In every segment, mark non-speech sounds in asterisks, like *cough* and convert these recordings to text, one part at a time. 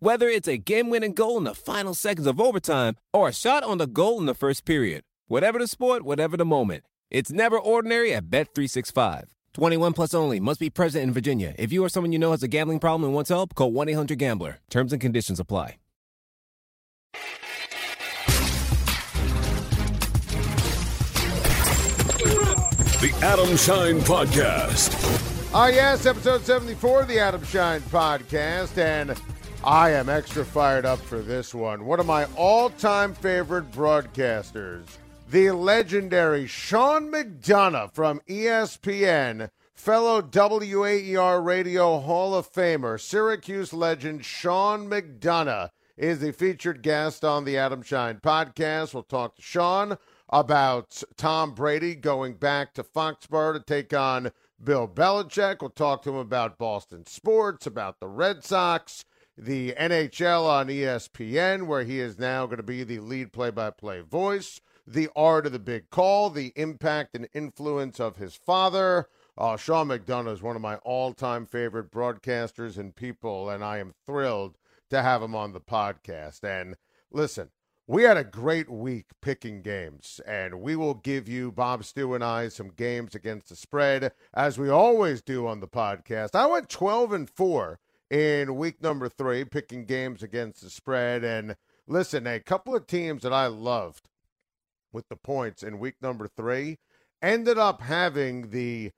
Whether it's a game-winning goal in the final seconds of overtime or a shot on the goal in the first period. Whatever the sport, whatever the moment. It's never ordinary at Bet365. 21 plus only. Must be present in Virginia. If you or someone you know has a gambling problem and wants help, call 1-800-GAMBLER. Terms and conditions apply. The Adam Schein Podcast. Ah, yes, episode 74 of the Adam Schein Podcast, and I am extra fired up for this one. One of my all time favorite broadcasters, the legendary Sean McDonough from ESPN, fellow WAER Radio Hall of Famer, Syracuse legend Sean McDonough is the featured guest on the Adam Schein Podcast. We'll talk to Sean about Tom Brady going back to Foxborough to take on Bill Belichick. We'll talk to him about Boston sports, about the Red Sox, the NHL on ESPN, where he is now going to be the lead play by play voice, the art of the big call, the impact and influence of his father. Uh, Sean McDonough is one of my all time favorite broadcasters and people, and I am thrilled to have him on the podcast. And listen, we had a great week picking games, and we will give you, Bob Stew and I, some games against the spread, as we always do on the podcast. I went 12 and 4 in week number three, picking games against the spread. And listen, a couple of teams that I loved with the points in week number three ended up having the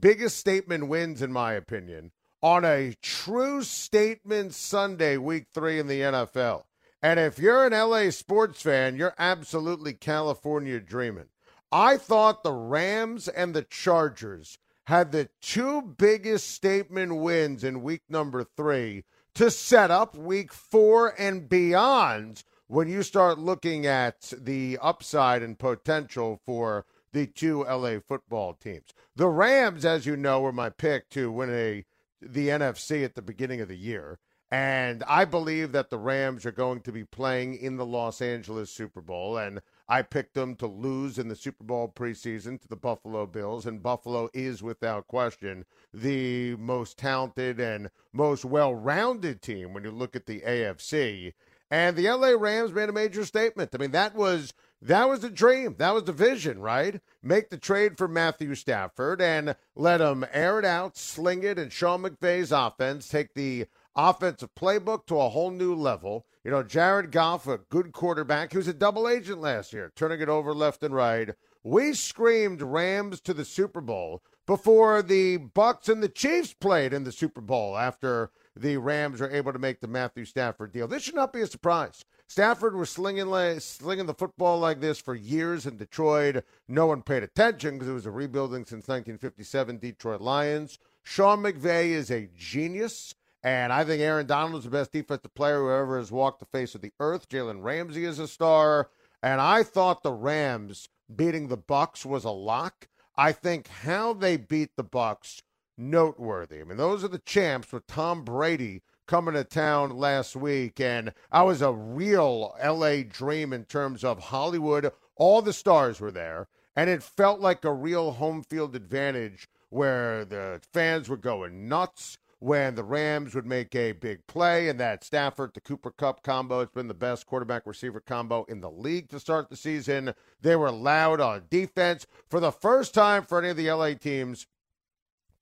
biggest statement wins, in my opinion, on a true statement Sunday, week three in the NFL. And if you're an LA sports fan, you're absolutely California dreaming. I thought the Rams and the Chargers had the two biggest statement wins in week number three to set up week four and beyond when you start looking at the upside and potential for the two LA football teams. The Rams, as you know, were my pick to win a the NFC at the beginning of the year. And I believe that the Rams are going to be playing in the Los Angeles Super Bowl. And I picked them to lose in the Super Bowl preseason to the Buffalo Bills. And Buffalo is, without question, the most talented and most well rounded team when you look at the AFC. And the LA Rams made a major statement. I mean, that was that was the dream. That was the vision, right? Make the trade for Matthew Stafford and let him air it out, sling it, and Sean McVay's offense take the offensive playbook to a whole new level. You know, Jared Goff, a good quarterback, who's a double agent last year, turning it over left and right. We screamed Rams to the Super Bowl before the Bucks and the Chiefs played in the Super Bowl after the Rams were able to make the Matthew Stafford deal. This should not be a surprise. Stafford was slinging slinging the football like this for years in Detroit. No one paid attention because it was a rebuilding since 1957 Detroit Lions. Sean McVay is a genius. And I think Aaron Donald is the best defensive player who ever has walked the face of the earth. Jalen Ramsey is a star. And I thought the Rams beating the Bucks was a lock. I think how they beat the Bucks noteworthy. I mean, those are the champs with Tom Brady coming to town last week, and I was a real LA dream in terms of Hollywood. All the stars were there, and it felt like a real home field advantage where the fans were going nuts when the Rams would make a big play, and that Stafford to Cooper Kupp combo has been the best quarterback receiver combo in the league to start the season. They were loud on defense for the first time for any of the LA teams.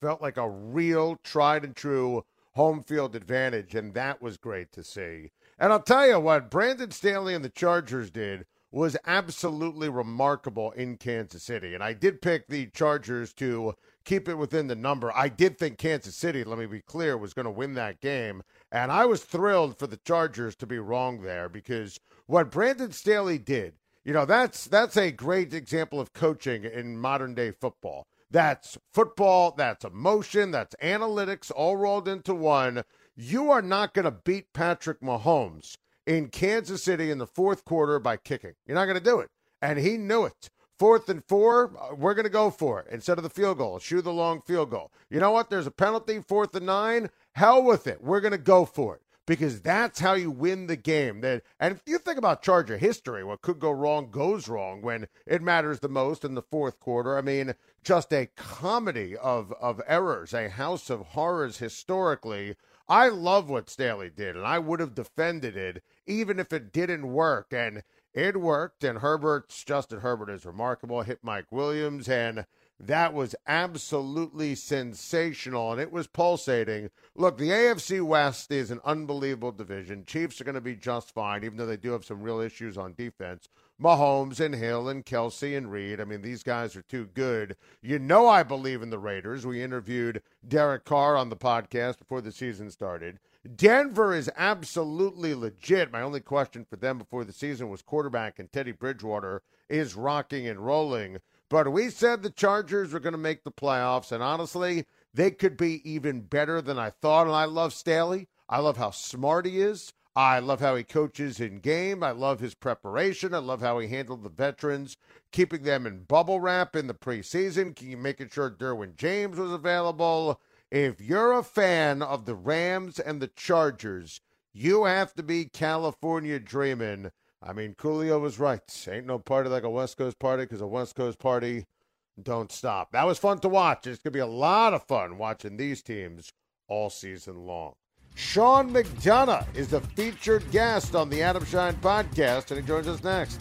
Felt like a real tried and true home field advantage, and that was great to see. And I'll tell you what, Brandon Staley and the Chargers did was absolutely remarkable in Kansas City. And I did pick the Chargers to keep it within the number. I did think Kansas City, let me be clear, was going to win that game. And I was thrilled for the Chargers to be wrong there because what Brandon Staley did, you know, that's that's a great example of coaching in modern day football. That's football, that's emotion, that's analytics all rolled into one. You are not going to beat Patrick Mahomes in Kansas City in the fourth quarter by kicking. You're not going to do it. And he knew it. Fourth and four, uh, we're going to go for it instead of the field goal. Shoot the long field goal. You know what? There's a penalty, fourth and nine. Hell with it. We're going to go for it because that's how you win the game. That and if you think about Charger history, what could go wrong goes wrong when it matters the most in the fourth quarter. I mean, just a comedy of of errors, a house of horrors historically. I love what Staley did, and I would have defended it even if it didn't work. And it worked, and Herbert's Justin Herbert is remarkable. Hit Mike Williams, and that was absolutely sensational, and it was pulsating. Look, the AFC West is an unbelievable division. Chiefs are going to be just fine, even though they do have some real issues on defense. Mahomes and Hill and Kelce and Reid. I mean, these guys are too good. You know, I believe in the Raiders. We interviewed Derek Carr on the podcast before the season started. Denver is absolutely legit. My only question for them before the season was quarterback, and Teddy Bridgewater is rocking and rolling. But we said the Chargers were going to make the playoffs, and honestly, they could be even better than I thought. And I love Staley. I love how smart he is. I love how he coaches in game. I love his preparation. I love how he handled the veterans, keeping them in bubble wrap in the preseason, making sure Derwin James was available. If you're a fan of the Rams and the Chargers, you have to be California dreaming. I mean, Coolio was right. Ain't no party like a West Coast party because a West Coast party don't stop. That was fun to watch. It's going to be a lot of fun watching these teams all season long. Sean McDonough is the featured guest on the Adam Schein podcast, and he joins us next.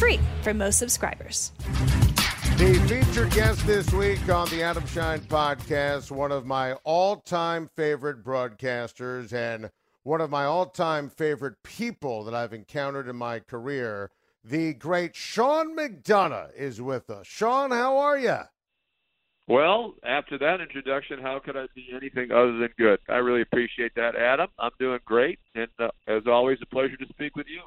free for most subscribers. The featured guest this week on the Adam Schein podcast, one of my all time favorite broadcasters and one of my all time favorite people that I've encountered in my career, the great Sean McDonough is with us. Sean, how are you? Well, after that introduction, how could I be anything other than good? I really appreciate that, Adam. I'm doing great, and uh, as always, a pleasure to speak with you.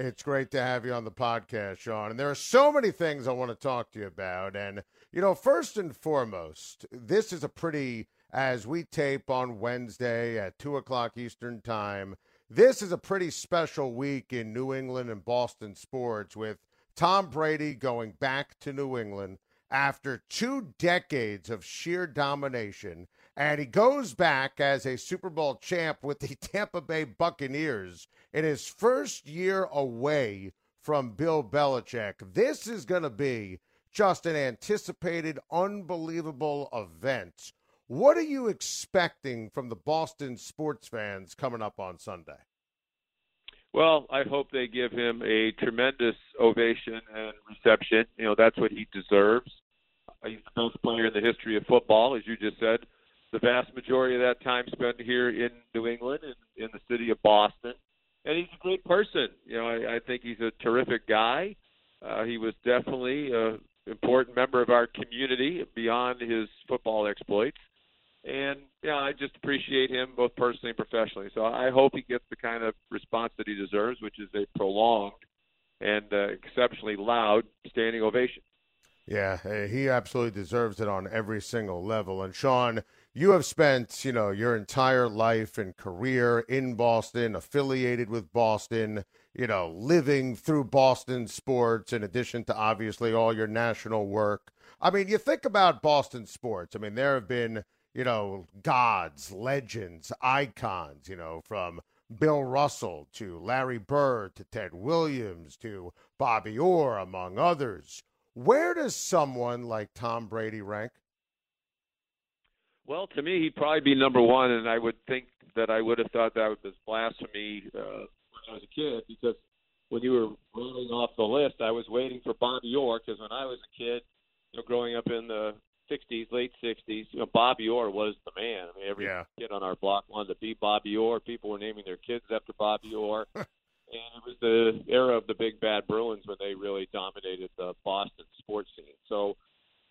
It's great to have you on the podcast, Sean. And there are so many things I want to talk to you about. And, you know, first and foremost, this is a pretty, as we tape on Wednesday at 2 o'clock Eastern Time, this is a pretty special week in New England and Boston sports with Tom Brady going back to New England after two decades of sheer domination. And he goes back as a Super Bowl champ with the *laughs* Tampa Bay Buccaneers in his first year away from Bill Belichick. This is going to be just an anticipated, unbelievable event. What are you expecting from the Boston sports fans coming up on Sunday? Well, I hope they give him a tremendous ovation and reception. You know, that's what he deserves. He's the best player in the history of football, as you just said. The vast majority of that time spent here in New England, in, in the city of Boston and he's a great person. You know, I, I think he's a terrific guy. Uh, he was definitely an important member of our community beyond his football exploits. And yeah, I just appreciate him both personally and professionally. So I hope he gets the kind of response that he deserves, which is a prolonged and uh, exceptionally loud standing ovation. Yeah, he absolutely deserves it on every single level. And Sean, you have spent, you know, your entire life and career in Boston, affiliated with Boston, you know, living through Boston sports in addition to obviously all your national work. I mean, you think about Boston sports. I mean, there have been, you know, gods, legends, icons, you know, from Bill Russell to Larry Bird to Ted Williams to Bobby Orr, among others. Where does someone like Tom Brady rank? Well, to me, he'd probably be number one, and I would think that I would have thought that was blasphemy uh, when I was a kid because when you were rolling off the list, I was waiting for Bobby Orr because when I was a kid, you know, growing up in the 60s, late 60s, you know, Bobby Orr was the man. I mean, every Yeah. kid on our block wanted to be Bobby Orr. People were naming their kids after Bobby Orr. *laughs* and it was the era of the big bad Bruins when they really dominated the Boston sports scene. So,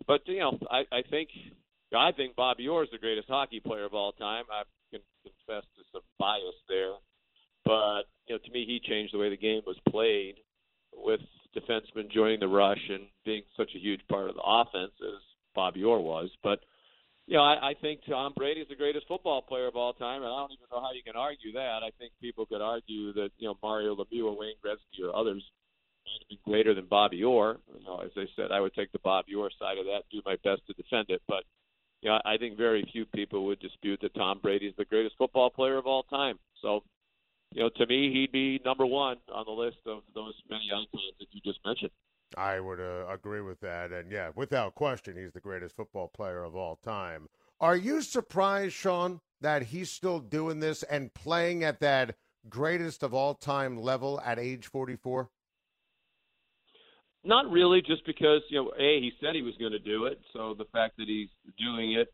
but you know, I, I think I think Bobby Orr is the greatest hockey player of all time. I can confess to some bias there, but you know, to me, he changed the way the game was played with defensemen joining the rush and being such a huge part of the offense as Bobby Orr was. But you know, I, I think Tom Brady is the greatest football player of all time, and I don't even know how you can argue that. I think people could argue that you know Mario Lemieux or Wayne Gretzky or others might have been greater than Bobby Orr. You know, as I said, I would take the Bobby Orr side of that, do my best to defend it, but you know, I think very few people would dispute that Tom Brady is the greatest football player of all time. So, you know, to me, he'd be number one on the list of those many icons that you just mentioned. I would uh, agree with that. And yeah, without question, he's the greatest football player of all time. Are you surprised, Sean, that he's still doing this and playing at that greatest of all time level at age 44? Not really, just because you know, a he said he was going to do it, so the fact that he's doing it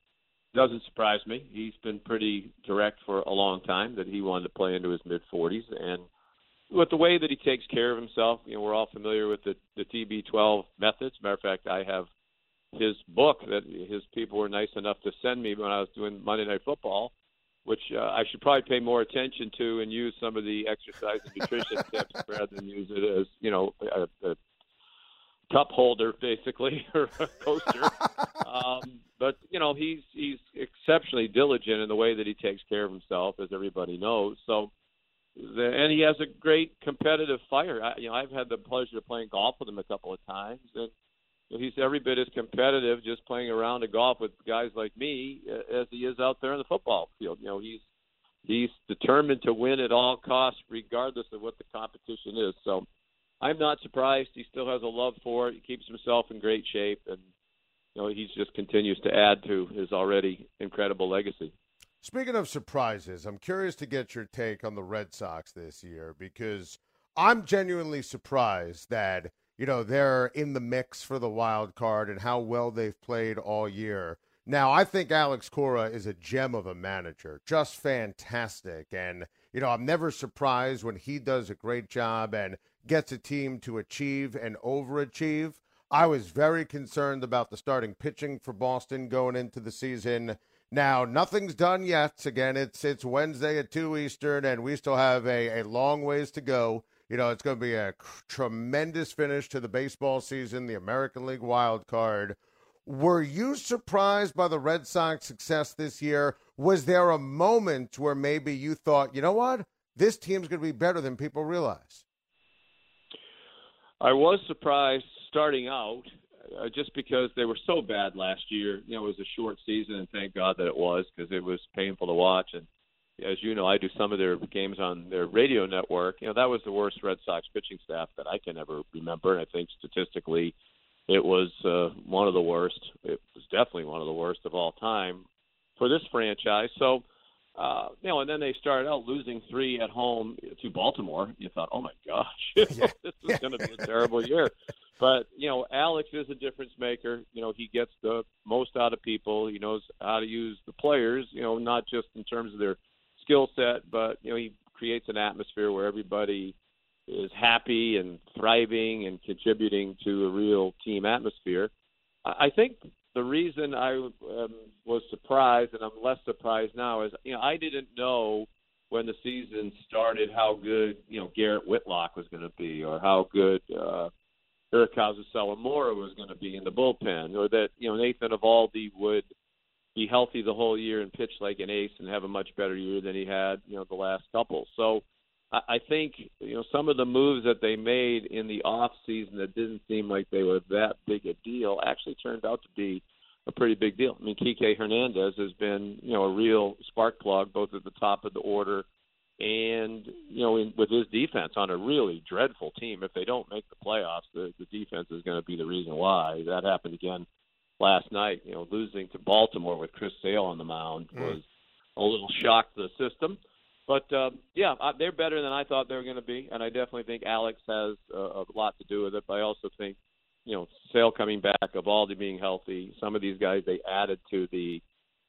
doesn't surprise me. He's been pretty direct for a long time that he wanted to play into his mid 40s, and with the way that he takes care of himself, you know, we're all familiar with the the TB12 methods. Matter of fact, I have his book that his people were nice enough to send me when I was doing Monday Night Football, which uh, I should probably pay more attention to and use some of the exercise and nutrition *laughs* tips rather than use it as you know a, a cup holder basically *laughs* or a coaster. um, but you know he's he's exceptionally diligent in the way that he takes care of himself, as everybody knows. So. The, and he has a great competitive fire. I, you know, I've had the pleasure of playing golf with him a couple of times, and he's every bit as competitive just playing around a golf with guys like me as he is out there in the football field. You know, he's he's determined to win at all costs, regardless of what the competition is. So I'm not surprised. He still has a love for it. He keeps himself in great shape, and you know, he just continues to add to his already incredible legacy. Speaking of surprises, I'm curious to get your take on the Red Sox this year because I'm genuinely surprised that you know they're in the mix for the wild card and how well they've played all year. Now, I think Alex Cora is a gem of a manager, just fantastic. And, you know, I'm never surprised when he does a great job and gets a team to achieve and overachieve. I was very concerned about the starting pitching for Boston going into the season. Now, nothing's done yet. Again, it's it's Wednesday at 2 Eastern, and we still have a, a long ways to go. You know, it's going to be a tremendous finish to the baseball season, the American League wild card. Were you surprised by the Red Sox success this year? Was there a moment where maybe you thought, you know what, this team's going to be better than people realize? I was surprised starting out uh, just because they were so bad last year. You know, it was a short season, and thank God that it was because it was painful to watch. And as you know, I do some of their games on their radio network. You know, that was the worst Red Sox pitching staff that I can ever remember. And I think statistically, it was uh, one of the worst. It was definitely one of the worst of all time for this franchise. So, uh, you know, and then they started out losing three at home to Baltimore. You thought, oh my gosh, *laughs* Yeah. this is going to be a terrible year. But you know, Alex is a difference maker. You know, he gets the most out of people. He knows how to use the players. You know, not just in terms of their skill set, but you know, he creates an atmosphere where everybody is happy and thriving and contributing to a real team atmosphere. I I think the reason I um, was surprised, and I'm less surprised now, is you know I didn't know when the season started how good you know Garrett Whitlock was going to be, or how good uh, Hirokazu Sawamura was going to be in the bullpen, or that you know Nathan Eovaldi would be healthy the whole year and pitch like an ace and have a much better year than he had you know the last couple. So I, think you know some of the moves that they made in the off season that didn't seem like they were that big a deal actually turned out to be a pretty big deal. I mean, Kike Hernandez has been you know a real spark plug both at the top of the order and you know, in, with his defense on a really dreadful team, if they don't make the playoffs, the, the defense is going to be the reason why. That happened again last night. You know, losing to Baltimore with Chris Sale on the mound mm. was a little shock to the system. But uh, yeah, they're better than I thought they were going to be, and I definitely think Alex has a, a lot to do with it. But I also think, you know, Sale coming back, Eovaldi being healthy, some of these guys they added to the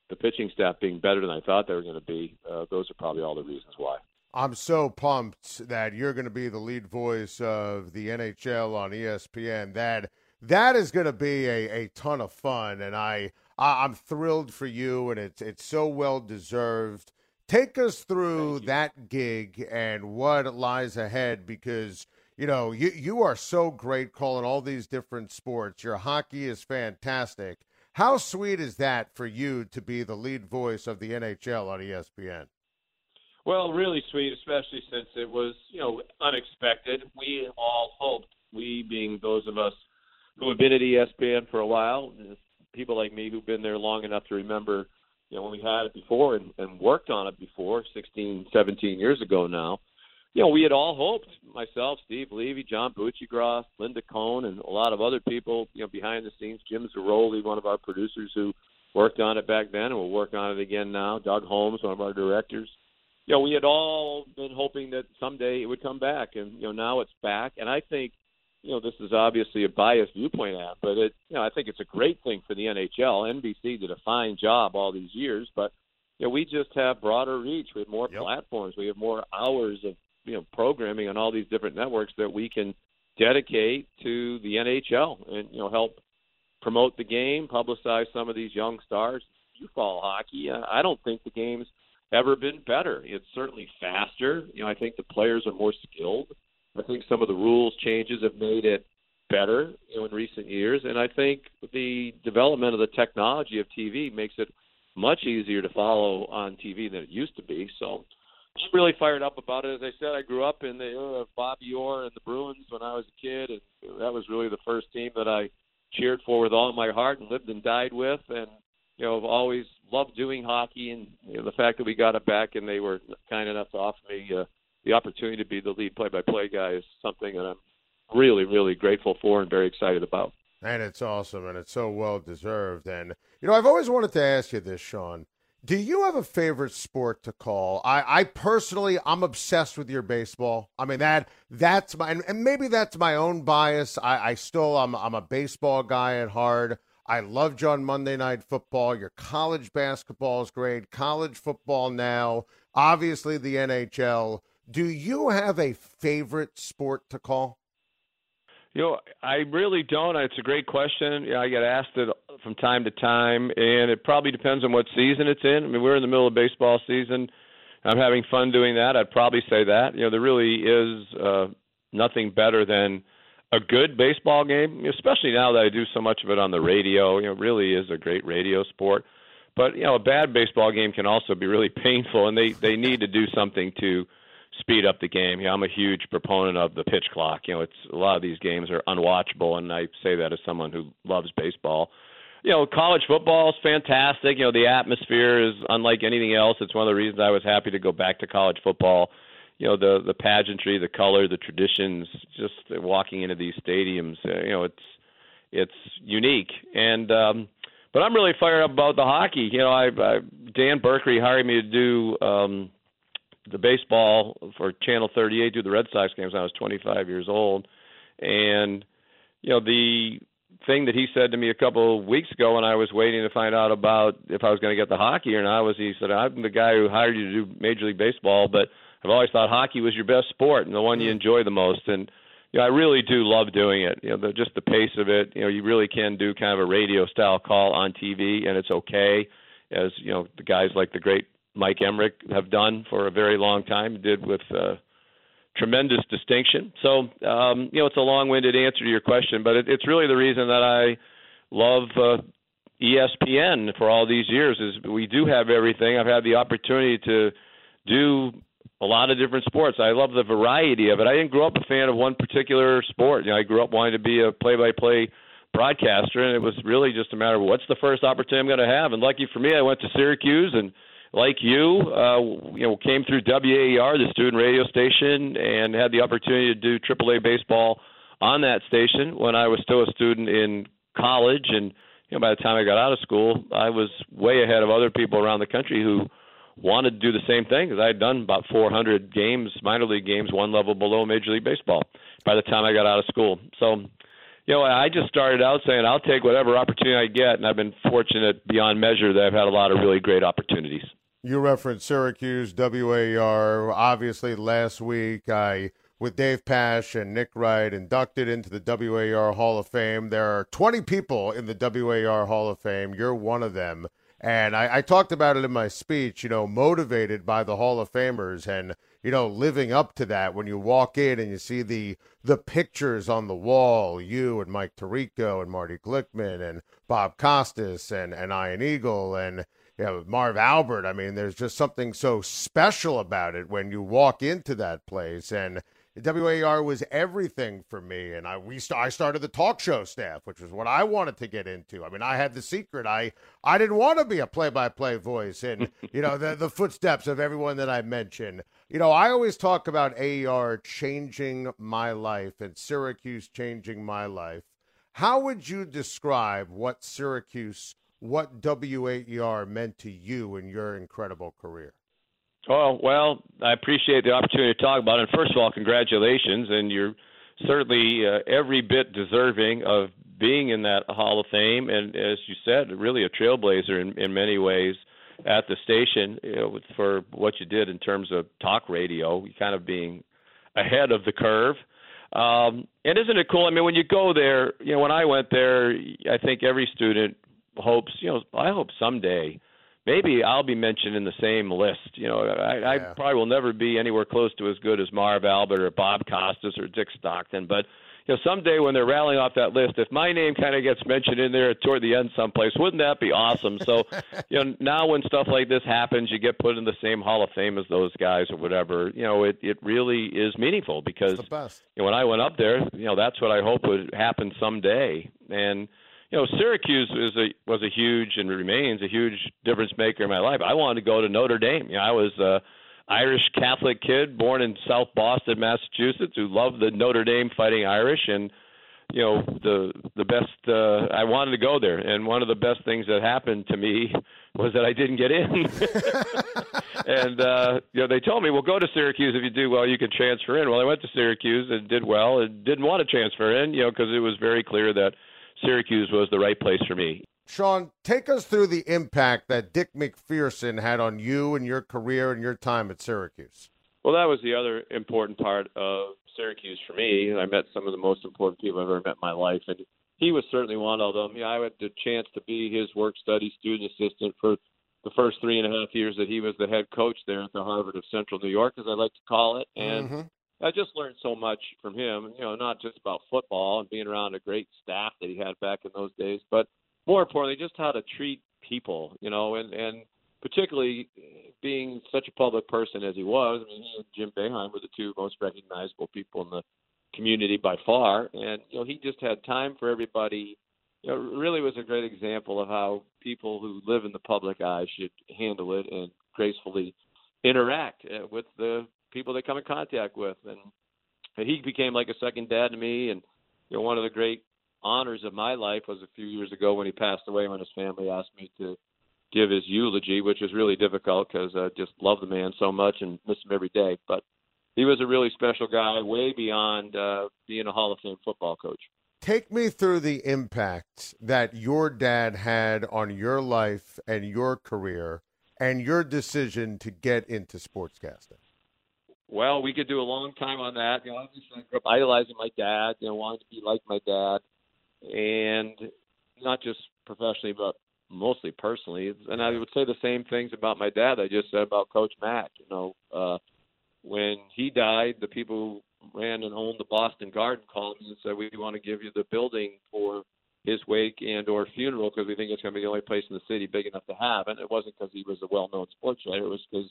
the pitching staff being better than I thought they were going to be. Uh, those are probably all the reasons why. I'm so pumped that you're going to be the lead voice of the NHL on ESPN. That that is going to be a, a ton of fun, and I, I am thrilled for you, and it's it's so well deserved. Take us through that gig and what lies ahead, because you know you you are so great calling all these different sports. Your hockey is fantastic. How sweet is that for you to be the lead voice of the NHL on ESPN? Well, really sweet, especially since it was, you know, unexpected. We all hoped, we being those of us who have been at ESPN for a while, people like me who've been there long enough to remember, you know, when we had it before and, and worked on it before, 16, 17 years ago now. You know, we had all hoped, myself, Steve Levy, John Buccigross, Linda Cohn, and a lot of other people, you know, behind the scenes. Jim Zaroli, one of our producers who worked on it back then and will work on it again now. Doug Holmes, one of our directors you know, we had all been hoping that someday it would come back, and you know, now it's back. And I think, you know, this is obviously a biased viewpoint, at, but it, you know, I think it's a great thing for the NHL. NBC did a fine job all these years, but you know, we just have broader reach. We have more yep. platforms. We have more hours of you know programming on all these different networks that we can dedicate to the NHL and you know help promote the game, publicize some of these young stars. You follow hockey. Uh, I don't think the game's ever been better. It's certainly faster. You know, I think the players are more skilled. I think some of the rules changes have made it better, you know, in recent years, and I think the development of the technology of TV makes it much easier to follow on TV than it used to be. So I'm really fired up about it. As I said, I grew up in the era of Bobby Orr and the Bruins when I was a kid, and that was really the first team that I cheered for with all my heart and lived and died with. And you know, I've always loved doing hockey, and you know, the fact that we got it back and they were kind enough to offer me uh, the opportunity to be the lead play-by-play guy is something that I'm really, really grateful for and very excited about. And it's awesome, and it's so well deserved. And you know, I've always wanted to ask you this, Sean. Do you have a favorite sport to call? I, I personally, I'm obsessed with your baseball. I mean that that's my, and, maybe that's my own bias. I, I still, I'm, I'm a baseball guy at heart. I loved you on Monday Night Football. Your college basketball is great. College football now, obviously the NHL. Do you have a favorite sport to call? You know, I really don't. It's a great question. You know, I get asked it from time to time, and it probably depends on what season it's in. I mean, we're in the middle of baseball season. I'm having fun doing that. I'd probably say that. You know, there really is uh, nothing better than – a good baseball game, especially now that I do so much of it on the radio. You know, it really is a great radio sport. But you know, a bad baseball game can also be really *laughs* painful, and they they need to do something to speed up the game. Yeah, I'm a huge proponent of the pitch clock. You know, it's a lot of these games are unwatchable, and I say that as someone who loves baseball. You know, college football is fantastic. You know, the atmosphere is unlike anything else. It's one of the reasons I was happy to go back to college football you know the the pageantry, the color, the traditions, just walking into these stadiums. Uh, you know, it's it's unique. And um, but I'm really fired up about the hockey. You know, I, I Dan Berkery hired me to do um, the baseball for Channel 38, do the Red Sox games. when I was 25 years old, and you know the thing that he said to me a couple of weeks ago when I was waiting to find out about if I was going to get the hockey or not was he said I'm the guy who hired you to do Major League Baseball, but I've always thought hockey was your best sport and the one you mm-hmm. enjoy the most. And you know, I really do love doing it. You know, the, just the pace of it. You know, you really can do kind of a radio style call on TV, and it's okay. As you know, the guys like the great Mike Emrick have done for a very long time, did with uh, tremendous distinction. So, um, you know, it's a long-winded answer to your question, but it, it's really the reason that I love uh, ESPN for all these years. Is we do have everything. I've had the opportunity to do a lot of different sports. I love the variety of it. I didn't grow up a fan of one particular sport. You know, I grew up wanting to be a play-by-play broadcaster, and it was really just a matter of what's the first opportunity I'm going to have. And lucky for me, I went to Syracuse and like you, uh, you know, came through WAER, the student radio station, and had the opportunity to do AAA baseball on that station when I was still a student in college. And you know, by the time I got out of school, I was way ahead of other people around the country who wanted to do the same thing because I had done about 400 games, minor league games, one level below Major League Baseball by the time I got out of school. So, you know, I just started out saying I'll take whatever opportunity I get, and I've been fortunate beyond measure that I've had a lot of really great opportunities. You referenced Syracuse, WAER. Obviously, last week I with Dave Pasch and Nick Wright inducted into the WAER Hall of Fame. There are 20 people in the WAER Hall of Fame. You're one of them. And I, I, talked about it in my speech, you know, motivated by the Hall of Famers and, you know, living up to that when you walk in and you see the the pictures on the wall, you and Mike Tirico and Marty Glickman and Bob Costas and, and Ian Eagle and you know, Marv Albert. I mean, there's just something so special about it when you walk into that place. And WAER was everything for me, and I we st- I started the talk show staff, which was what I wanted to get into. I mean, I had the secret. I I didn't want to be a play-by-play voice, and *laughs* you know the the footsteps of everyone that I mentioned. You know, I always talk about AER changing my life and Syracuse changing my life. How would you describe what Syracuse, what WAER meant to you in your incredible career? Oh, well, I appreciate the opportunity to talk about it. First of all, congratulations. And you're certainly uh, every bit deserving of being in that Hall of Fame. And as you said, really a trailblazer in, in many ways at the station you know, for what you did in terms of talk radio, kind of being ahead of the curve. Um, and isn't it cool? I mean, when you go there, you know, when I went there, I think every student hopes, you know, I hope someday – maybe I'll be mentioned in the same list. You know, I, yeah. I probably will never be anywhere close to as good as Marv Albert or Bob Costas or Dick Stockton, but you know, someday when they're rattling off that list, if my name kind of gets mentioned in there toward the end someplace, wouldn't that be awesome? So, *laughs* you know, now when stuff like this happens, you get put in the same Hall of Fame as those guys or whatever. You know, it it really is meaningful because you know, when I went up there, you know, that's what I hope would happen someday, and you know, Syracuse is a was a huge and remains a huge difference maker in my life. I wanted to go to Notre Dame. You know, I was a Irish Catholic kid born in South Boston, Massachusetts, who loved the Notre Dame Fighting Irish, and you know the the best. Uh, I wanted to go there, and one of the best things that happened to me *laughs* was that I didn't get in. *laughs* and uh, you know, they told me, "Well, go to Syracuse. If you do well, you can transfer in." Well, I went to Syracuse and did well, and didn't want to transfer in, you know, because it was very clear that Syracuse was the right place for me. Sean, take us through the impact that Dick MacPherson had on you and your career and your time at Syracuse. Well, that was the other important part of Syracuse for me. I met some of the most important people I've ever met in my life, and he was certainly one of them. Yeah, I had the chance to be his work study student assistant for the first three and a half years that he was the head coach there at the Harvard of Central New York, as I like to call it. And mm-hmm. I just learned so much from him, you know, not just about football and being around a great staff that he had back in those days, but more importantly, just how to treat people, you know, and and particularly being such a public person as he was. I mean, he and Jim Boeheim were the two most recognizable people in the community by far, and you know, he just had time for everybody. You know, really was a great example of how people who live in the public eye should handle it and gracefully interact uh, with the people they come in contact with, and, and he became like a second dad to me. And you know, one of the great honors of my life was a few years ago when he passed away. When his family asked me to give his eulogy, which was really difficult because I just love the man so much and miss him every day. But he was a really special guy, way beyond uh, being a Hall of Fame football coach. Take me through the impact that your dad had on your life and your career and your decision to get into sportscasting. Well, we could do a long time on that. You know, obviously I grew up idolizing my dad, you know, wanting to be like my dad, and not just professionally, but mostly personally. And I would say the same things about my dad I just said about Coach Mack. You know, uh, when he died, the people who ran and owned the Boston Garden called me and said, "We want to give you the building for his wake and or funeral because we think it's going to be the only place in the city big enough to have." And it wasn't because he was a well-known sports writer; it was because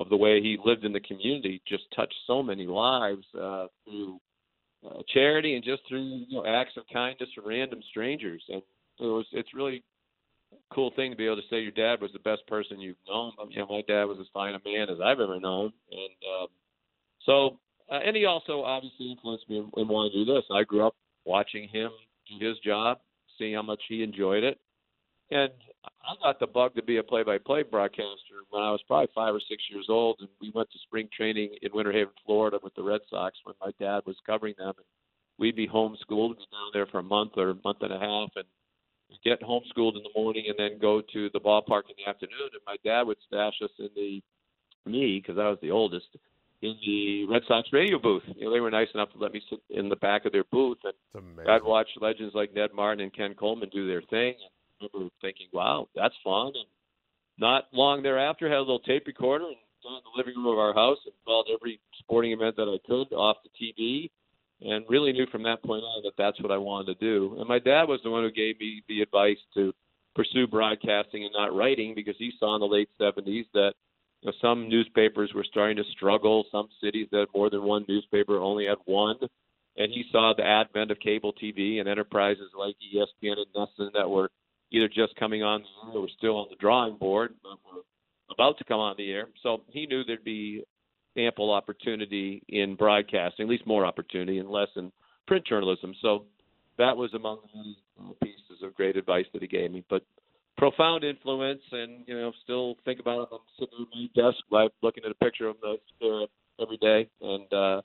of the way he lived in the community just touched so many lives uh, through uh, charity and just through you know acts of kindness to random strangers and it was it's really cool thing to be able to say your dad was the best person you've known. You know, my dad was as fine a man as I've ever known, and um, so uh, and he also obviously influenced me in, in wanting to do this. I grew up watching him do his job, seeing how much he enjoyed it, and I got the bug to be a play-by-play broadcaster when I was probably five or six years old, and we went to spring training in Winter Haven, Florida, with the Red Sox when my dad was covering them. And we'd be homeschooled, be down there for a month or a month and a half, and get homeschooled in the morning, and then go to the ballpark in the afternoon. And my dad would stash us in the me because I was the oldest in the Red Sox radio booth. You know, they were nice enough to let me sit in the back of their booth, and I'd watch legends like Ned Martin and Ken Coleman do their thing. And remember thinking, "Wow, that's fun." And not long thereafter, had a little tape recorder and got in the living room of our house and followed every sporting event that I could off the TV, and really knew from that point on that that's what I wanted to do. And my dad was the one who gave me the advice to pursue broadcasting and not writing because he saw in the late 70s that you know, some newspapers were starting to struggle. Some cities that had more than one newspaper only had one. And he saw the advent of cable TV and enterprises like ESPN and NESN that were either just coming on or still on the drawing board, but were about to come on the air. So he knew there'd be ample opportunity in broadcasting, at least more opportunity, and less in print journalism. So that was among the pieces of great advice that he gave me. But profound influence, and you know, still think about him. I'm sitting at my desk, like looking at a picture of him every day, and uh,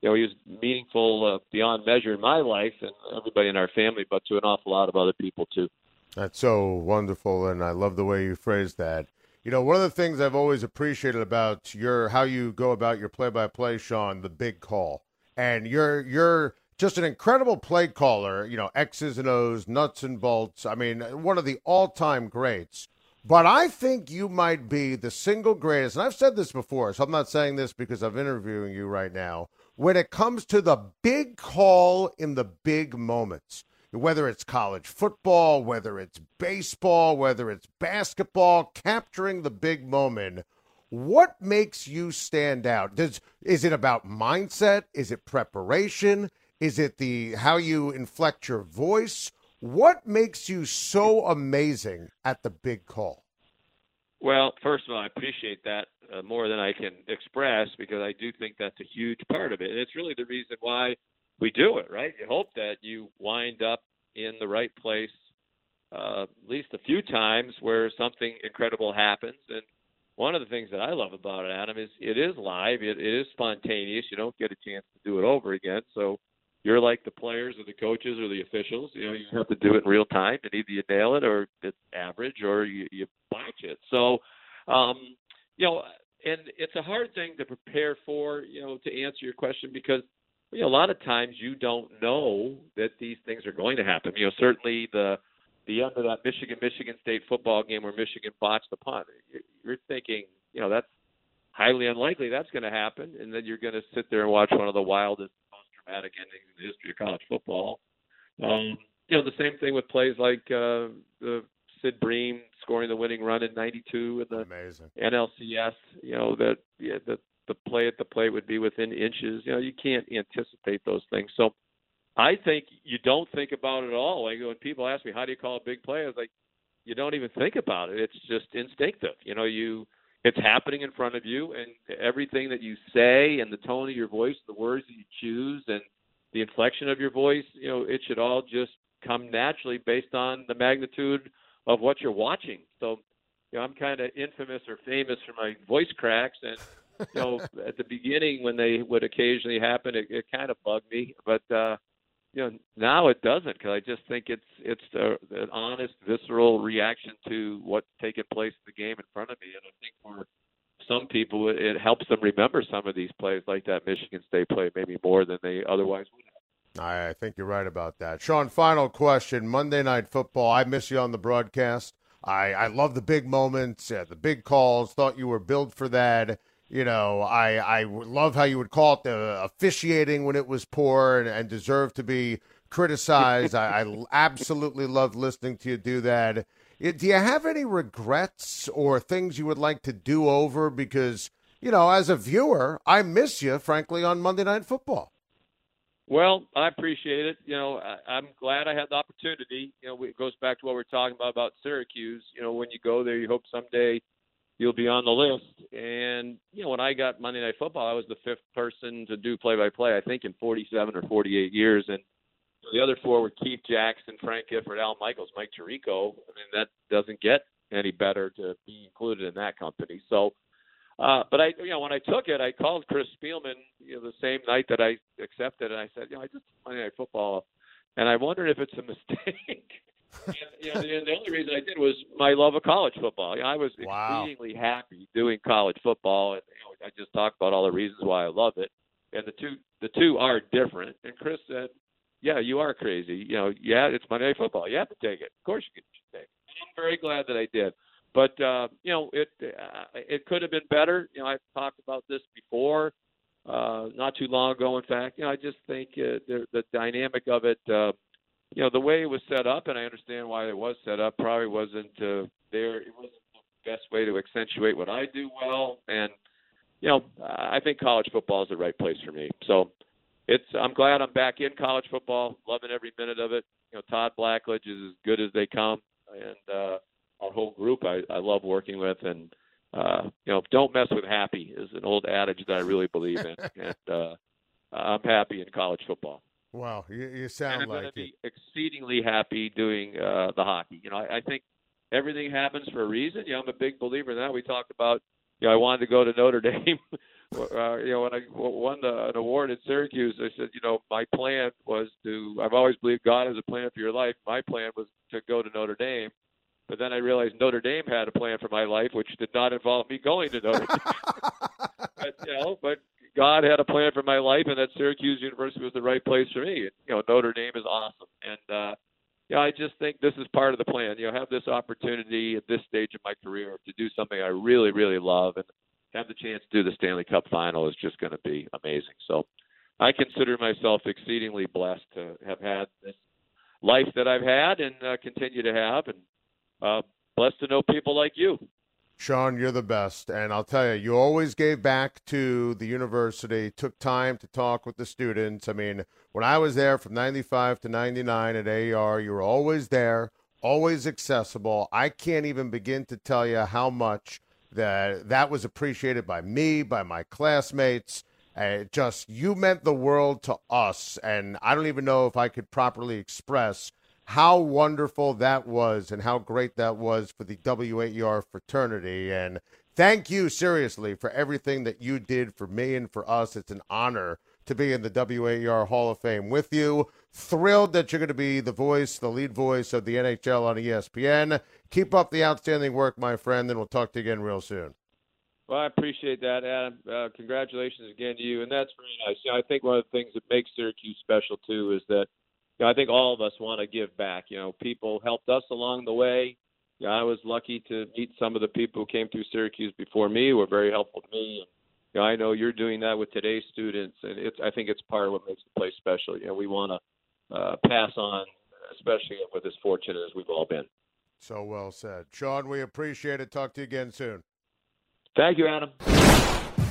you know, he was meaningful uh, beyond measure in my life and everybody in our family, but to an awful lot of other people too. That's so wonderful, and I love the way you phrased that. You know, one of the things I've always appreciated about your how you go about your play-by-play, Sean, the big call, and you're you're just an incredible play caller, you know, X's and O's, nuts and bolts. I mean, one of the all time greats. But I think you might be the single greatest, and I've said this before, so I'm not saying this because I'm interviewing you right now. When it comes to the big call in the big moments, whether it's college football, whether it's baseball, whether it's basketball, capturing the big moment, what makes you stand out? Does is it about mindset? Is it preparation? Is it the how you inflect your voice? What makes you so amazing at the big call? Well, first of all, I appreciate that uh, more than I can express because I do think that's a huge part of it. And it's really the reason why we do it, right? You hope that you wind up in the right place uh, at least a few times where something incredible happens. And one of the things that I love about it, Adam, is it is live, it, it is spontaneous. You don't get a chance to do it over again. So you're like the players or the coaches or the officials. You know, you have to do it in real time, and either you nail it or it's average or you, you botch it. So, um, you know, and it's a hard thing to prepare for. You know, to answer your question because you know, a lot of times you don't know that these things are going to happen. You know, certainly the the end of that Michigan Michigan State football game where Michigan botched the punt. You're thinking, you know, that's highly unlikely that's going to happen, and then you're going to sit there and watch one of the wildest most dramatic endings in the history of college football. Um, you know, the same thing with plays like uh, the Sid Bream scoring the winning run in '92 in the Amazing. NLCS. You know that yeah, the the play at the plate would be within inches. You know, you can't anticipate those things. So, I think you don't think about it at all. Like when people ask me, "How do you call a big play?" I was like, "You don't even think about it. It's just instinctive. You know, you." It's happening in front of you, and everything that you say, and the tone of your voice, the words that you choose, and the inflection of your voice, you know, it should all just come naturally based on the magnitude of what you're watching. So, you know, I'm kind of infamous or famous for my voice cracks, and *laughs* you know, at the beginning when they would occasionally happen, it, it kind of bugged me, but uh, you know, now it doesn't because I just think it's it's a, an honest, visceral reaction to what's taking place in the game in front of me, and I think for some people it, helps them remember some of these plays, like that Michigan State play, maybe more than they otherwise would. I think you're right about that. Sean, final question. Monday Night Football. I miss you on the broadcast. I, I love the big moments, uh, the big calls. Thought you were built for that. You know, I I love how you would call it the officiating when it was poor and, and deserved to be criticized. I, I *laughs* absolutely love listening to you do that. Do you have any regrets or things you would like to do over? Because you know, as a viewer, I miss you, frankly, on Monday Night Football. Well, I appreciate it. You know, I, I'm glad I had the opportunity. You know, it goes back to what we are talking about about Syracuse. You know, when you go there, you hope someday you'll be on the list. And you know, when I got Monday Night Football, I was the fifth person to do play-by-play. I think in 47 or 48 years, and the other four were Keith Jackson, Frank Gifford, Al Michaels, Mike Tirico. I mean, that doesn't get any better to be included in that company. So uh, but I, you know, when I took it, I called Chris Spielman, you know, the same night that I accepted, and I said, you know, I just Monday Night Football, and I wondered if it's a *laughs* mistake. And, you know, the, the only reason I did was my love of college football. You know, I was wow. exceedingly happy doing college football, and you know, I just talked about all the reasons why I love it. And the two, the two are different. And Chris said, "Yeah, you are crazy. You know, yeah, it's Monday Night Football. You have to take it. Of course, you can take it." And I'm very glad that I did. But uh, you know, it uh, it could have been better. You know, I've talked about this before, uh, not too long ago. In fact, you know, I just think uh, the the dynamic of it, uh, you know, the way it was set up, and I understand why it was set up. Probably wasn't uh, there. It wasn't the best way to accentuate what I do well, and you know, I think college football is the right place for me. So it's I'm glad I'm back in college football, loving every minute of it. You know, Todd Blackledge is as good as they come, and uh, our whole group I, I love working with and uh, you know, don't mess with happy is an old adage that I really believe in, *laughs* and uh, I'm happy in college football. Wow, you, you sound and I'm like be exceedingly happy doing uh, the hockey. You know, I, I think everything happens for a reason. You know, I'm a big believer in that. We talked about, you know, I wanted to go to Notre *laughs* Dame. uh, you know, when I won the, an award at Syracuse, I said, you know, my plan was to. I've always believed God has a plan for your life. My plan was to go to Notre Dame but then I realized Notre Dame had a plan for my life, which did not involve me going to Notre *laughs* Dame. But you know, but God had a plan for my life, and that Syracuse University was the right place for me. You know, Notre Dame is awesome, and uh, know, I just think this is part of the plan. You know, have this opportunity at this stage of my career to do something I really, really love, and have the chance to do the Stanley Cup final is just going to be amazing. So, I consider myself exceedingly blessed to have had this life that I've had and uh, continue to have, and uh, blessed to know people like you. Sean, you're the best. And I'll tell you, you always gave back to the university, took time to talk with the students. I mean, when I was there from 95 to 99 at WAER, you were always there, always accessible. I can't even begin to tell you how much that that was appreciated by me, by my classmates. Uh, just you meant the world to us, and I don't even know if I could properly express how wonderful that was and how great that was for the WAER fraternity. And thank you, seriously, for everything that you did for me and for us. It's an honor to be in the WAER Hall of Fame with you. Thrilled that you're going to be the voice, the lead voice of the NHL on ESPN. Keep up the outstanding work, my friend, and we'll talk to you again real soon. Well, I appreciate that, Adam. Uh, congratulations again to you, and that's very nice. You know, I think one of the things that makes Syracuse special too is that you know, I think all of us want to give back. You know, people helped us along the way. You know, I was lucky to meet some of the people who came through Syracuse before me, who were very helpful to me. And, you know, I know you're doing that with today's students, and it's I think it's part of what makes the place special. You know, we want to uh, pass on, especially with as fortunate as we've all been. So well said, Sean. We appreciate it. Talk to you again soon. Thank you, Adam.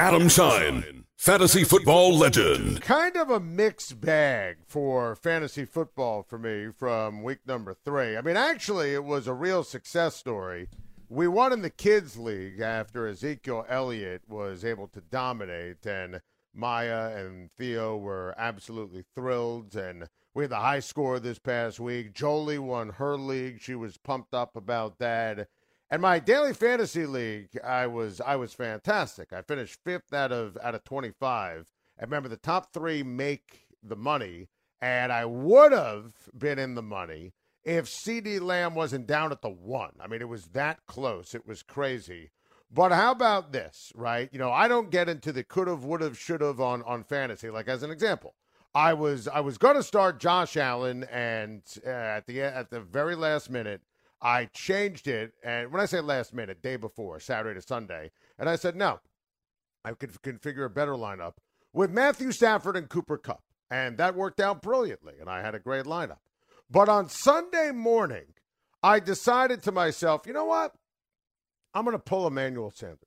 Adam Schein, fantasy football legend. Kind of a mixed bag for fantasy football for me from week number three. I mean, actually, it was a real success story. We won in the kids' league after Ezekiel Elliott was able to dominate, and Maya and Theo were absolutely thrilled. And we had the high score this past week. Jolie won her league; she was pumped up about that. And my daily fantasy league, I was I was fantastic. I finished fifth out of out of twenty five. And remember, the top three make the money, and I would have been in the money if CeeDee Lamb wasn't down at the one. I mean, it was that close. It was crazy. But how about this, right? You know, I don't get into the could have, would have, should have on on fantasy. Like as an example, I was I was going to start Josh Allen, and uh, at the at the very last minute, I changed it. And when I say last minute, day before, Saturday to Sunday, and I said no, I could configure a better lineup with Matthew Stafford and Cooper Kupp, and that worked out brilliantly, and I had a great lineup. But on Sunday morning, I decided to myself, you know what? I'm going to pull Emmanuel Sanders.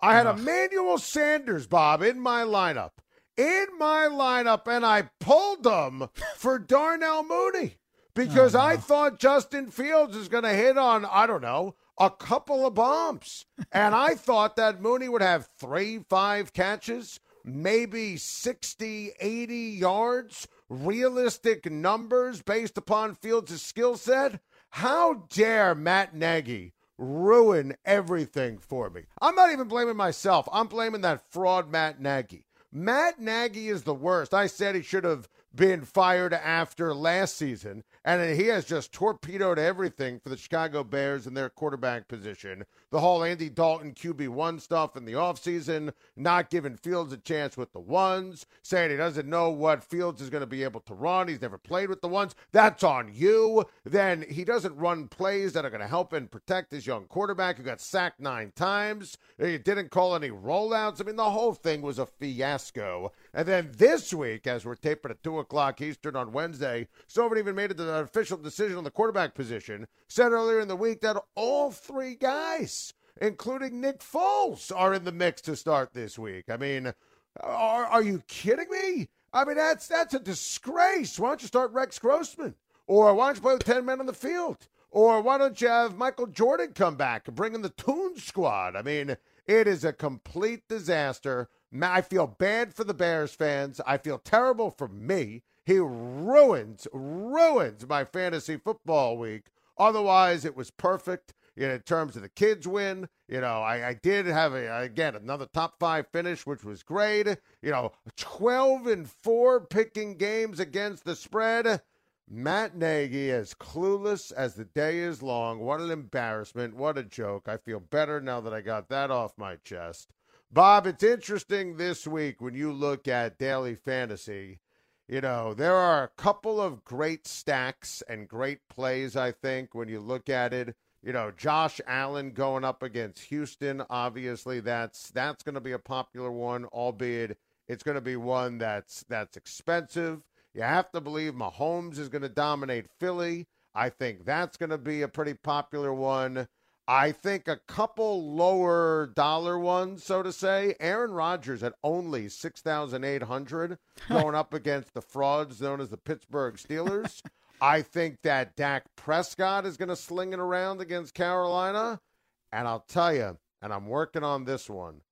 I had Emmanuel Sanders, Bob, in my lineup in my lineup and I pulled them for Darnell Mooney because oh, no. I thought Justin Fields is going to hit on, I don't know, a couple of bombs. *laughs* and I thought that Mooney would have three, five catches, maybe 60, 80 yards, realistic numbers based upon Fields' skill set. How dare Matt Nagy ruin everything for me? I'm not even blaming myself. I'm blaming that fraud Matt Nagy. Matt Nagy is the worst. I said he should have been fired after last season, and he has just torpedoed everything for the Chicago Bears in their quarterback position. The whole Andy Dalton QB1 stuff in the offseason, not giving Fields a chance with the ones, saying he doesn't know what Fields is going to be able to run. He's never played with the ones. That's on you. Then he doesn't run plays that are going to help and protect his young quarterback who got sacked nine times. He didn't call any rollouts. I mean, the whole thing was a fiasco. And then this week, as we're taping at 2 o'clock Eastern on Wednesday, someone even made it an official decision on the quarterback position. Said earlier in the week that all three guys, including Nick Foles, are in the mix to start this week. I mean, are, are you kidding me? I mean, that's that's a disgrace. Why don't you start Rex Grossman? Or why don't you play with 10 men on the field? Or why don't you have Michael Jordan come back and bring in the Toon Squad? I mean, it is a complete disaster. I feel bad for the Bears fans. I feel terrible for me. He ruins, ruins my fantasy football week. Otherwise, it was perfect you know, in terms of the kids win. You know, I, I did have a again another top five finish, which was great. You know, twelve and four picking games against the spread. Matt Nagy as clueless as the day is long. What an embarrassment. What a joke. I feel better now that I got that off my chest. Bob, it's interesting this week when you look at daily fantasy. You know, there are a couple of great stacks and great plays, I think, when you look at it. You know, Josh Allen going up against Houston, obviously that's that's going to be a popular one, albeit it's going to be one that's that's expensive. You have to believe Mahomes is going to dominate Philly. I think that's going to be a pretty popular one. I think a couple lower dollar ones, so to say. Aaron Rodgers at only 6,800 *laughs* going up against the frauds known as the Pittsburgh Steelers. *laughs* I think that Dak Prescott is going to sling it around against Carolina. And I'll tell you, and I'm working on this one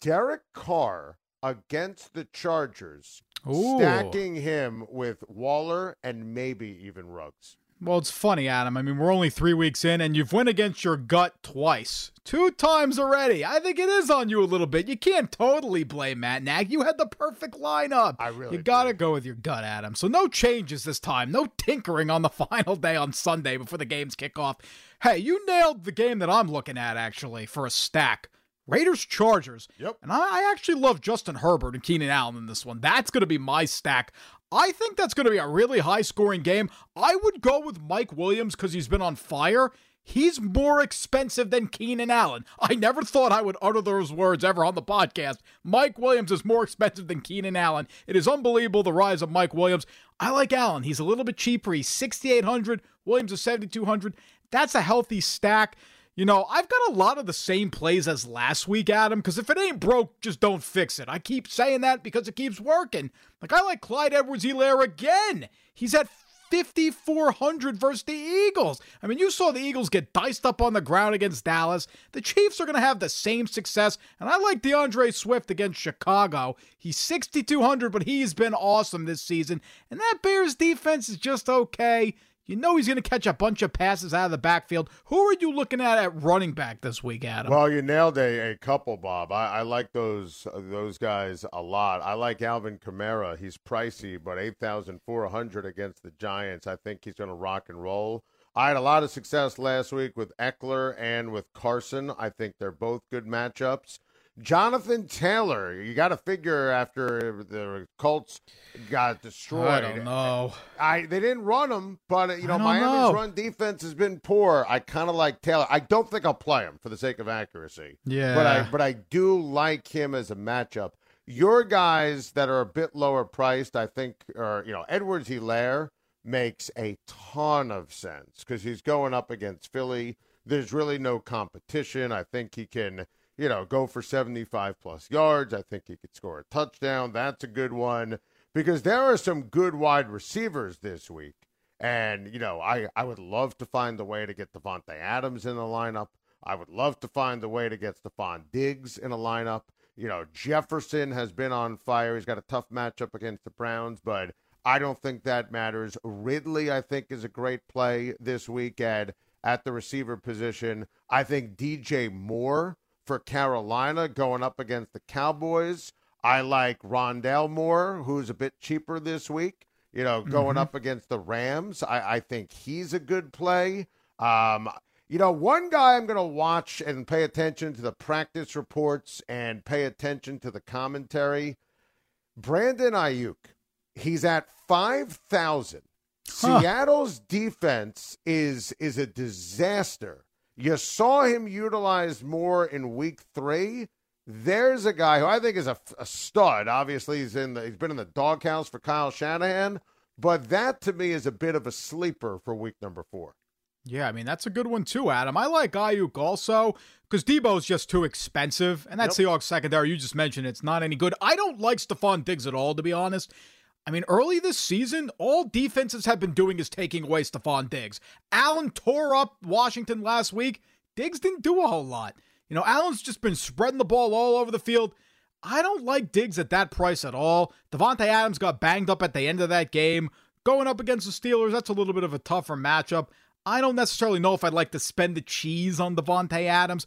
Derek Carr against the Chargers Ooh. stacking him with Waller and maybe even Ruggs. Well, it's funny, Adam. I mean, we're only three weeks in, and you've went against your gut twice, two times already. I think it is on you a little bit. You can't totally blame Matt Nag. You had the perfect lineup. I really. You got to go with your gut, Adam. So no changes this time. No tinkering on the *laughs* final day on Sunday before the games kick off. Hey, you nailed the game that I'm looking at actually for a stack. Raiders Chargers. Yep. And I, actually love Justin Herbert and Keenan Allen in this one. That's going to be my stack. I think that's going to be a really high scoring game. I would go with Mike Williams because he's been on fire. He's more expensive than Keenan Allen. I never thought I would utter those words ever on the podcast. Mike Williams is more expensive than Keenan Allen. It is unbelievable the rise of Mike Williams. I like Allen. He's a little bit cheaper. He's 6800. Williams is 7200. That's a healthy stack. You know, I've got a lot of the same plays as last week, Adam, because if it ain't broke, just don't fix it. I keep saying that because it keeps working. Like, I like Clyde Edwards Helaire again. He's at 5,400 versus the Eagles. I mean, you saw the Eagles get diced up on the ground against Dallas. The Chiefs are going to have the same success. And I like D'Andre Swift against Chicago. He's 6,200, but he's been awesome this season. And that Bears defense is just okay. You know he's going to catch a bunch of passes out of the backfield. Who are you looking at at running back this week, Adam? Well, you nailed a, a couple, Bob. I, I like those those guys a lot. I like Alvin Kamara. He's pricey, but eight thousand four hundred against the Giants. I think he's going to rock and roll. I had a lot of success last week with Ekeler and with Carson. I think they're both good matchups. Jonathan Taylor, you got to figure after the Colts got destroyed. I don't know. I they didn't run him, but you know Miami's know. run defense has been poor. I kind of like Taylor. I don't think I'll play him for the sake of accuracy. Yeah. but I but I do like him as a matchup. Your guys that are a bit lower priced, I think, are you know Edwards Helaire makes a ton of sense because he's going up against Philly. There's really no competition. I think he can, you know, go for 75 plus yards. I think he could score a touchdown. That's a good one because there are some good wide receivers this week. And, you know, I, I would love to find the way to get Davante Adams in the lineup. I would love to find the way to get Stefon Diggs in a lineup. You know, Jefferson has been on fire. He's got a tough matchup against the Browns, but I don't think that matters. Ridley, I think, is a great play this weekend at the receiver position. I think DJ Moore for Carolina going up against the Cowboys. I like Rondale Moore, who's a bit cheaper this week. You know, going Mm-hmm. up against the Rams. I, I think he's a good play. Um, you know, one guy I'm going to watch and pay attention to the practice reports and pay attention to the commentary. Brandon Aiyuk. He's at 5,000. Huh. Seattle's defense is is a disaster. You saw him utilized more in week 3. There's a guy who I think is a, a stud. Obviously, he's in the, he's been in the doghouse for Kyle Shanahan, but that to me is a bit of a sleeper for week number 4. Yeah, I mean that's a good one too, Adam. I like Aiyuk also because Debo's just too expensive, and that's that Seahawks secondary you just mentioned it's not any good. I don't like Stefon Diggs at all, to be honest. I mean, early this season, all defenses have been doing is taking away Stefon Diggs. Allen tore up Washington last week. Diggs didn't do a whole lot. You know, Allen's just been spreading the ball all over the field. I don't like Diggs at that price at all. Davante Adams got banged up at the end of that game. Going up against the Steelers, that's a little bit of a tougher matchup. I don't necessarily know if I'd like to spend the cheese on Davante Adams.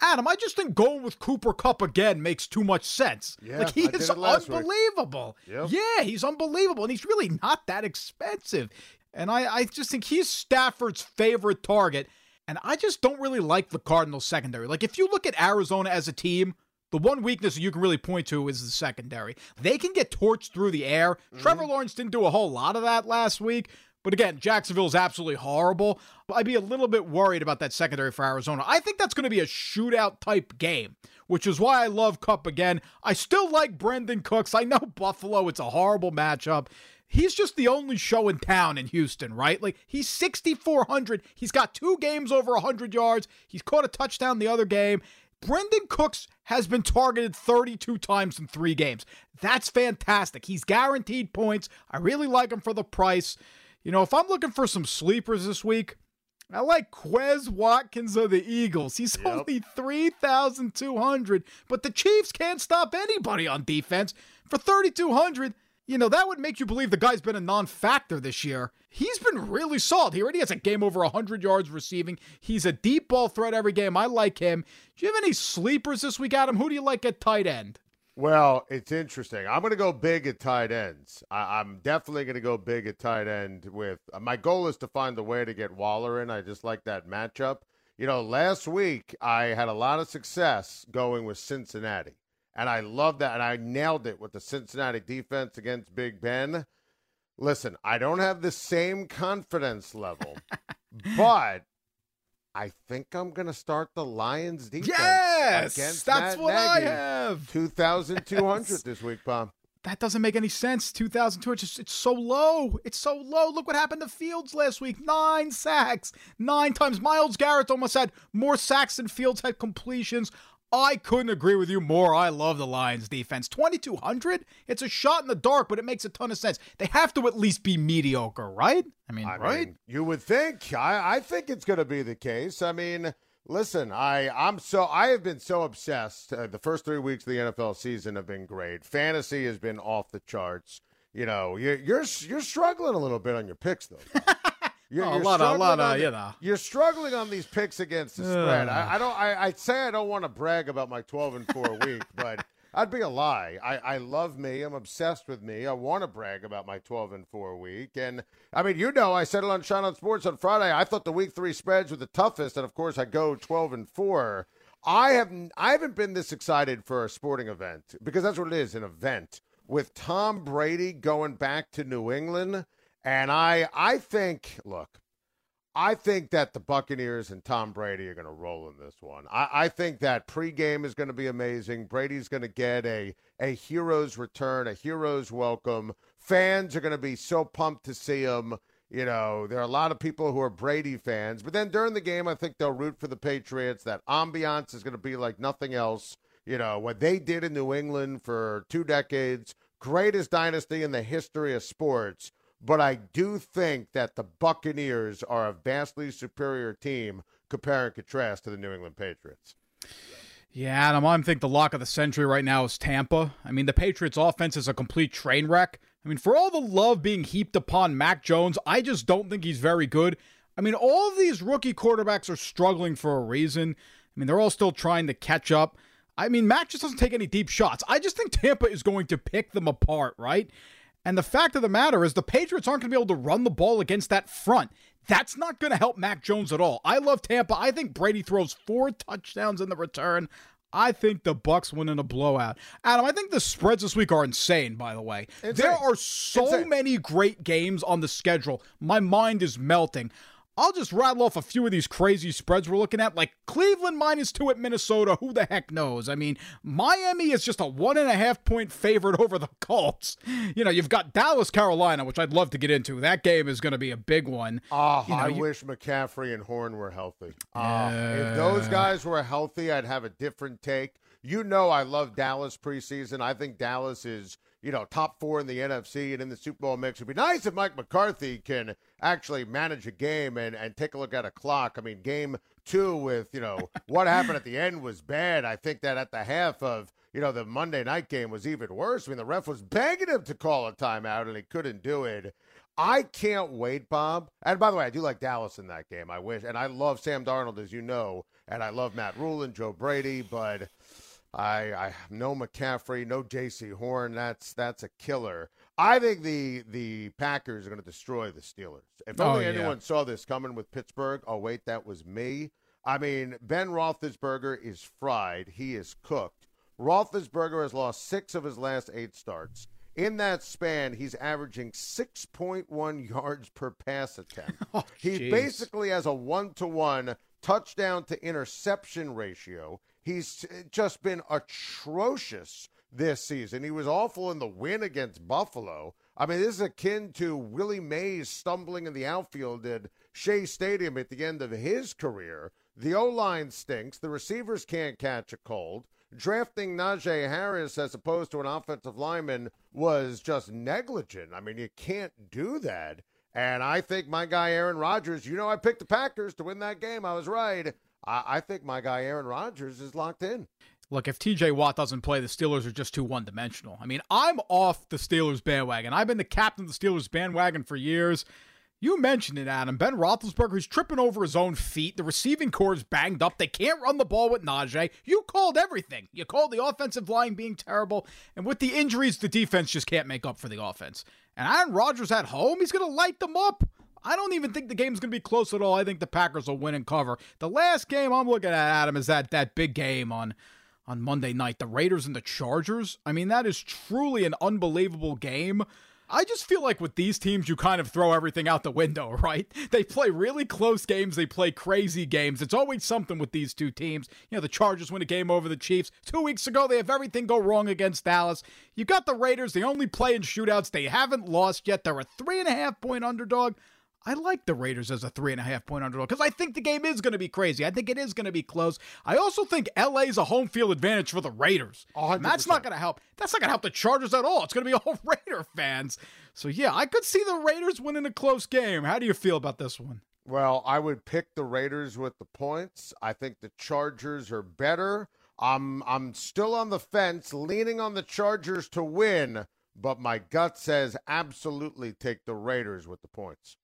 Adam, I just think going with Cooper Kupp again makes too much sense. Yeah, like he I is it last week. unbelievable. Yep. Yeah, he's unbelievable, and he's really not that expensive. And I, I just think he's Stafford's favorite target. And I just don't really like the Cardinals secondary. Like if you look at Arizona as a team, the one weakness you can really point to is the secondary. They can get torched through the air. Mm-hmm. Trevor Lawrence didn't do a whole lot of that last week. But again, Jacksonville is absolutely horrible. I'd be a little bit worried about that secondary for Arizona. I think that's going to be a shootout type game, which is why I love Kupp again. I still like Brandin Cooks. I know *laughs* Buffalo, it's a horrible matchup. He's just the only show in town in Houston, right? Like he's 6400. He's got two games over 100 yards. He's caught a touchdown the other game. Brandin Cooks has been targeted 32 times in 3 games. That's fantastic. He's guaranteed points. I really like him for the price. You know, if I'm looking for some sleepers this week, I like Quez Watkins of the Eagles. He's only 3,200, but the Chiefs can't stop anybody on defense. For 3,200, you know, that would make you believe the guy's been a non factor this year. He's been really solid. He already has a game over 100 yards receiving. He's a deep ball threat every game. I like him. Do you have any sleepers this week, Adam? Who do you like at tight end? Well, it's interesting. I'm going to go big at tight ends. I, I'm definitely going to go big at tight end. With uh, my goal is to find the way to get Waller in. I just like that matchup. You know, last week I had a lot of success going with Cincinnati, and I love that. And I nailed it with the Cincinnati defense against Big Ben. Listen, I don't have the same confidence level, *laughs* but I think I'm going to start the Lions defense. Yes, against that's Matt what I have. 2,200 Yes. this week, Pom. That doesn't make any sense. 2,200, it's it's so low. It's so low. Look what happened to Fields last week. Nine sacks. Nine times. Myles Garrett almost had more sacks than Fields had completions. I couldn't agree with you more. I love the Lions defense. 2,200? It's a shot in the dark, but it makes a ton of sense. They have to at least be mediocre, right? I mean, I right? mean, you would think. I, I think it's going to be the case. I mean, listen, I I'm so I have been so obsessed. Uh, the first three weeks of the NFL season have been great. Fantasy has been off the charts. You know, you're you're you're struggling a little bit on your picks though. *laughs* You're, Oh, you're lot of- a struggling lot of, on the- you know. You're struggling on these picks against the spread. I, I don't. I, I'd say I don't want to brag about my 12 and four *laughs* week, but I'd be a lie. I, I love me. I'm obsessed with me. I want to brag about my 12 and four week. And I mean, you know, I it on Schein on Sports on Friday. I thought the week three spreads were the toughest, and of course, I go 12 and four. I have I haven't been this excited for a sporting event because that's what it is, an event with Tom Brady going back to New England. And I I think look, I think that the Buccaneers and Tom Brady are going to roll in this one. I, I think that pregame is going to be amazing. Brady's going to get a, a hero's return, a hero's welcome. Fans are going to be so pumped to see him. You know, there are a lot of people who are Brady fans, but then during the game, I think they'll root for the Patriots. That ambiance is going to be like nothing else. You know, what they did in New England for two decades, greatest dynasty in the history of sports but I do think that the Buccaneers are a vastly superior team compare and contrast to the New England Patriots. Yeah, Adam, I think the lock of the century right now is Tampa. I mean, the Patriots' offense is a complete train wreck. I mean, for all the love being heaped upon Mac Jones, I just don't think he's very good. I mean, all these rookie quarterbacks are struggling for a reason. I mean, they're all still trying to catch up. I mean, Mac just doesn't take any deep shots. I just think Tampa is going to pick them apart, right? And the fact of the matter is, the Patriots aren't going to be able to run the ball against that front. That's not going to help Mac Jones at all. I love Tampa. I think Brady throws four touchdowns in the return. I think the Bucks win in a blowout. Adam, I think the spreads this week are insane, by the way. Insane. There are so insane. many great games on the schedule. My mind is melting. I'll just rattle off a few of these crazy spreads we're looking at, like Cleveland minus two at Minnesota. Who the heck knows? I mean, Miami is just a one and a half point favorite *laughs* over the Colts. You know, you've got Dallas, Carolina, which I'd love to get into. That game is going to be a big one. Oh, you know, I you... wish McCaffrey and Horn were healthy. Uh, if those guys were healthy, I'd have a different take. You know, I love Dallas preseason. I think Dallas is you know, top four in the NFC and in the Super Bowl mix. It'd be nice if Mike McCarthy can actually manage a game and, and take a look at a clock. I mean, game two with, you know, *laughs* what happened at the end was bad. I think that at the half of, you know, the Monday night game was even worse. I mean, the ref was begging him to call a timeout and he couldn't do it. I can't wait, Bob. And by the way, I do like Dallas in that game. I wish. And I love Sam Darnold, as you know. And I love Matt Rhule and Joe Brady. But I, I no McCaffrey, no Jaycee Horn. That's that's a killer. I think the the Packers are going to destroy the Steelers. If oh, only oh, yeah. anyone saw this coming with Pittsburgh. Oh wait, that was me. I mean, Ben Roethlisberger is fried. He is cooked. Roethlisberger has lost six of his last eight starts. In that span, he's averaging 6.1 yards per pass attempt. *laughs* Oh, he basically has a one to one touchdown to interception ratio. He's uh, just been atrocious this season. He was awful in the win against Buffalo. I mean, this is akin to Willie Mays stumbling in the outfield at Shea Stadium at the end of his career. The O line stinks. The receivers can't catch a cold. Drafting Najee Harris as opposed to an offensive lineman was just negligent. I mean, you can't do that. And I think my guy Aaron Rodgers, you know, I picked the Packers to win that game. I was right. I, I think my guy Aaron Rodgers is locked in. Look, if TJ Watt doesn't play, the Steelers are just too one dimensional. I mean, I'm off the Steelers bandwagon. I've been the captain of the Steelers bandwagon for years. You mentioned it, Adam. Ben Roethlisberger is tripping over his own feet. The receiving corps is banged up. They can't run the ball with Najee. You called everything. You called the offensive line being terrible. And with the injuries, the defense just can't make up for the offense. And Aaron Rodgers at home, he's going to light them up. I don't even think the game's going to be close at all. I think the Packers will win and cover. The last game I'm looking at, Adam, is that that big game on on Monday night, the Raiders and the Chargers. I mean, that is truly an unbelievable game. I just feel like with these teams, you kind of throw everything out the window, *laughs* right? They play really close games. They play crazy games. It's always something with these two teams. You know, the Chargers win a game over the Chiefs. Two weeks ago, they have everything go wrong against Dallas. You got the Raiders. They only play in shootouts. They haven't lost yet. They're a three and a half point underdog. I like the Raiders as a three and a half point underdog because I think the game is going to be crazy. I think it is going to be close. I also think LA is a home field advantage for the Raiders. That's not going to help. That's not going to help the Chargers at all. It's going to be all *laughs* Raider fans. So yeah, I could see the Raiders winning a close game. How do you feel about this one? Well, I would pick the Raiders with the points. I think the Chargers are better. I'm I'm still on the fence, leaning on the Chargers to win but my gut says absolutely take the Raiders with the points.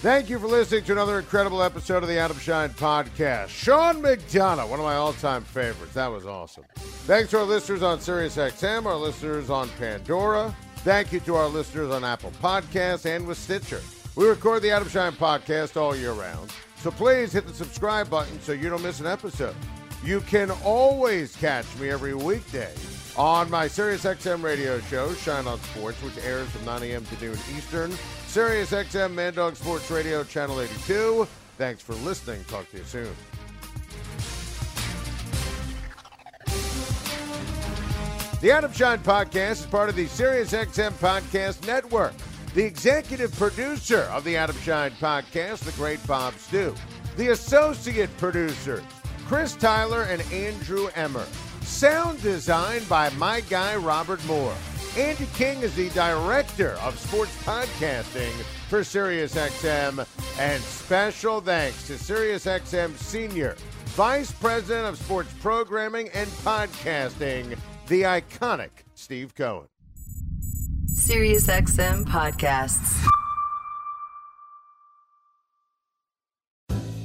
Thank you for listening to another incredible episode of the Adam Schein podcast. Sean McDonough, one of my all-time favorites. That was awesome. Thanks to our listeners on SiriusXM, our listeners on Pandora. Thank you to our listeners on Apple Podcasts and with Stitcher. We record the Adam Schein podcast all year round, so please hit the subscribe button so you don't miss an episode. You can always catch me every weekday on my SiriusXM radio show, Schein on Sports, which airs from 9 a.m. to noon Eastern. SiriusXM Mad Dog Sports Radio, Channel 82. Thanks for listening. Talk to you soon. The Adam Schein Podcast is part of the SiriusXM Podcast Network. The executive producer of the Adam Schein Podcast, the great Bob Stew. The associate producers, Chris Tyler and Andrew Emmer. Sound design by my guy, Robert Moore. Andy King is the director of sports podcasting for SiriusXM. And special thanks to SiriusXM Senior Vice President of Sports Programming and Podcasting, the iconic Steve Cohen. SiriusXM podcasts.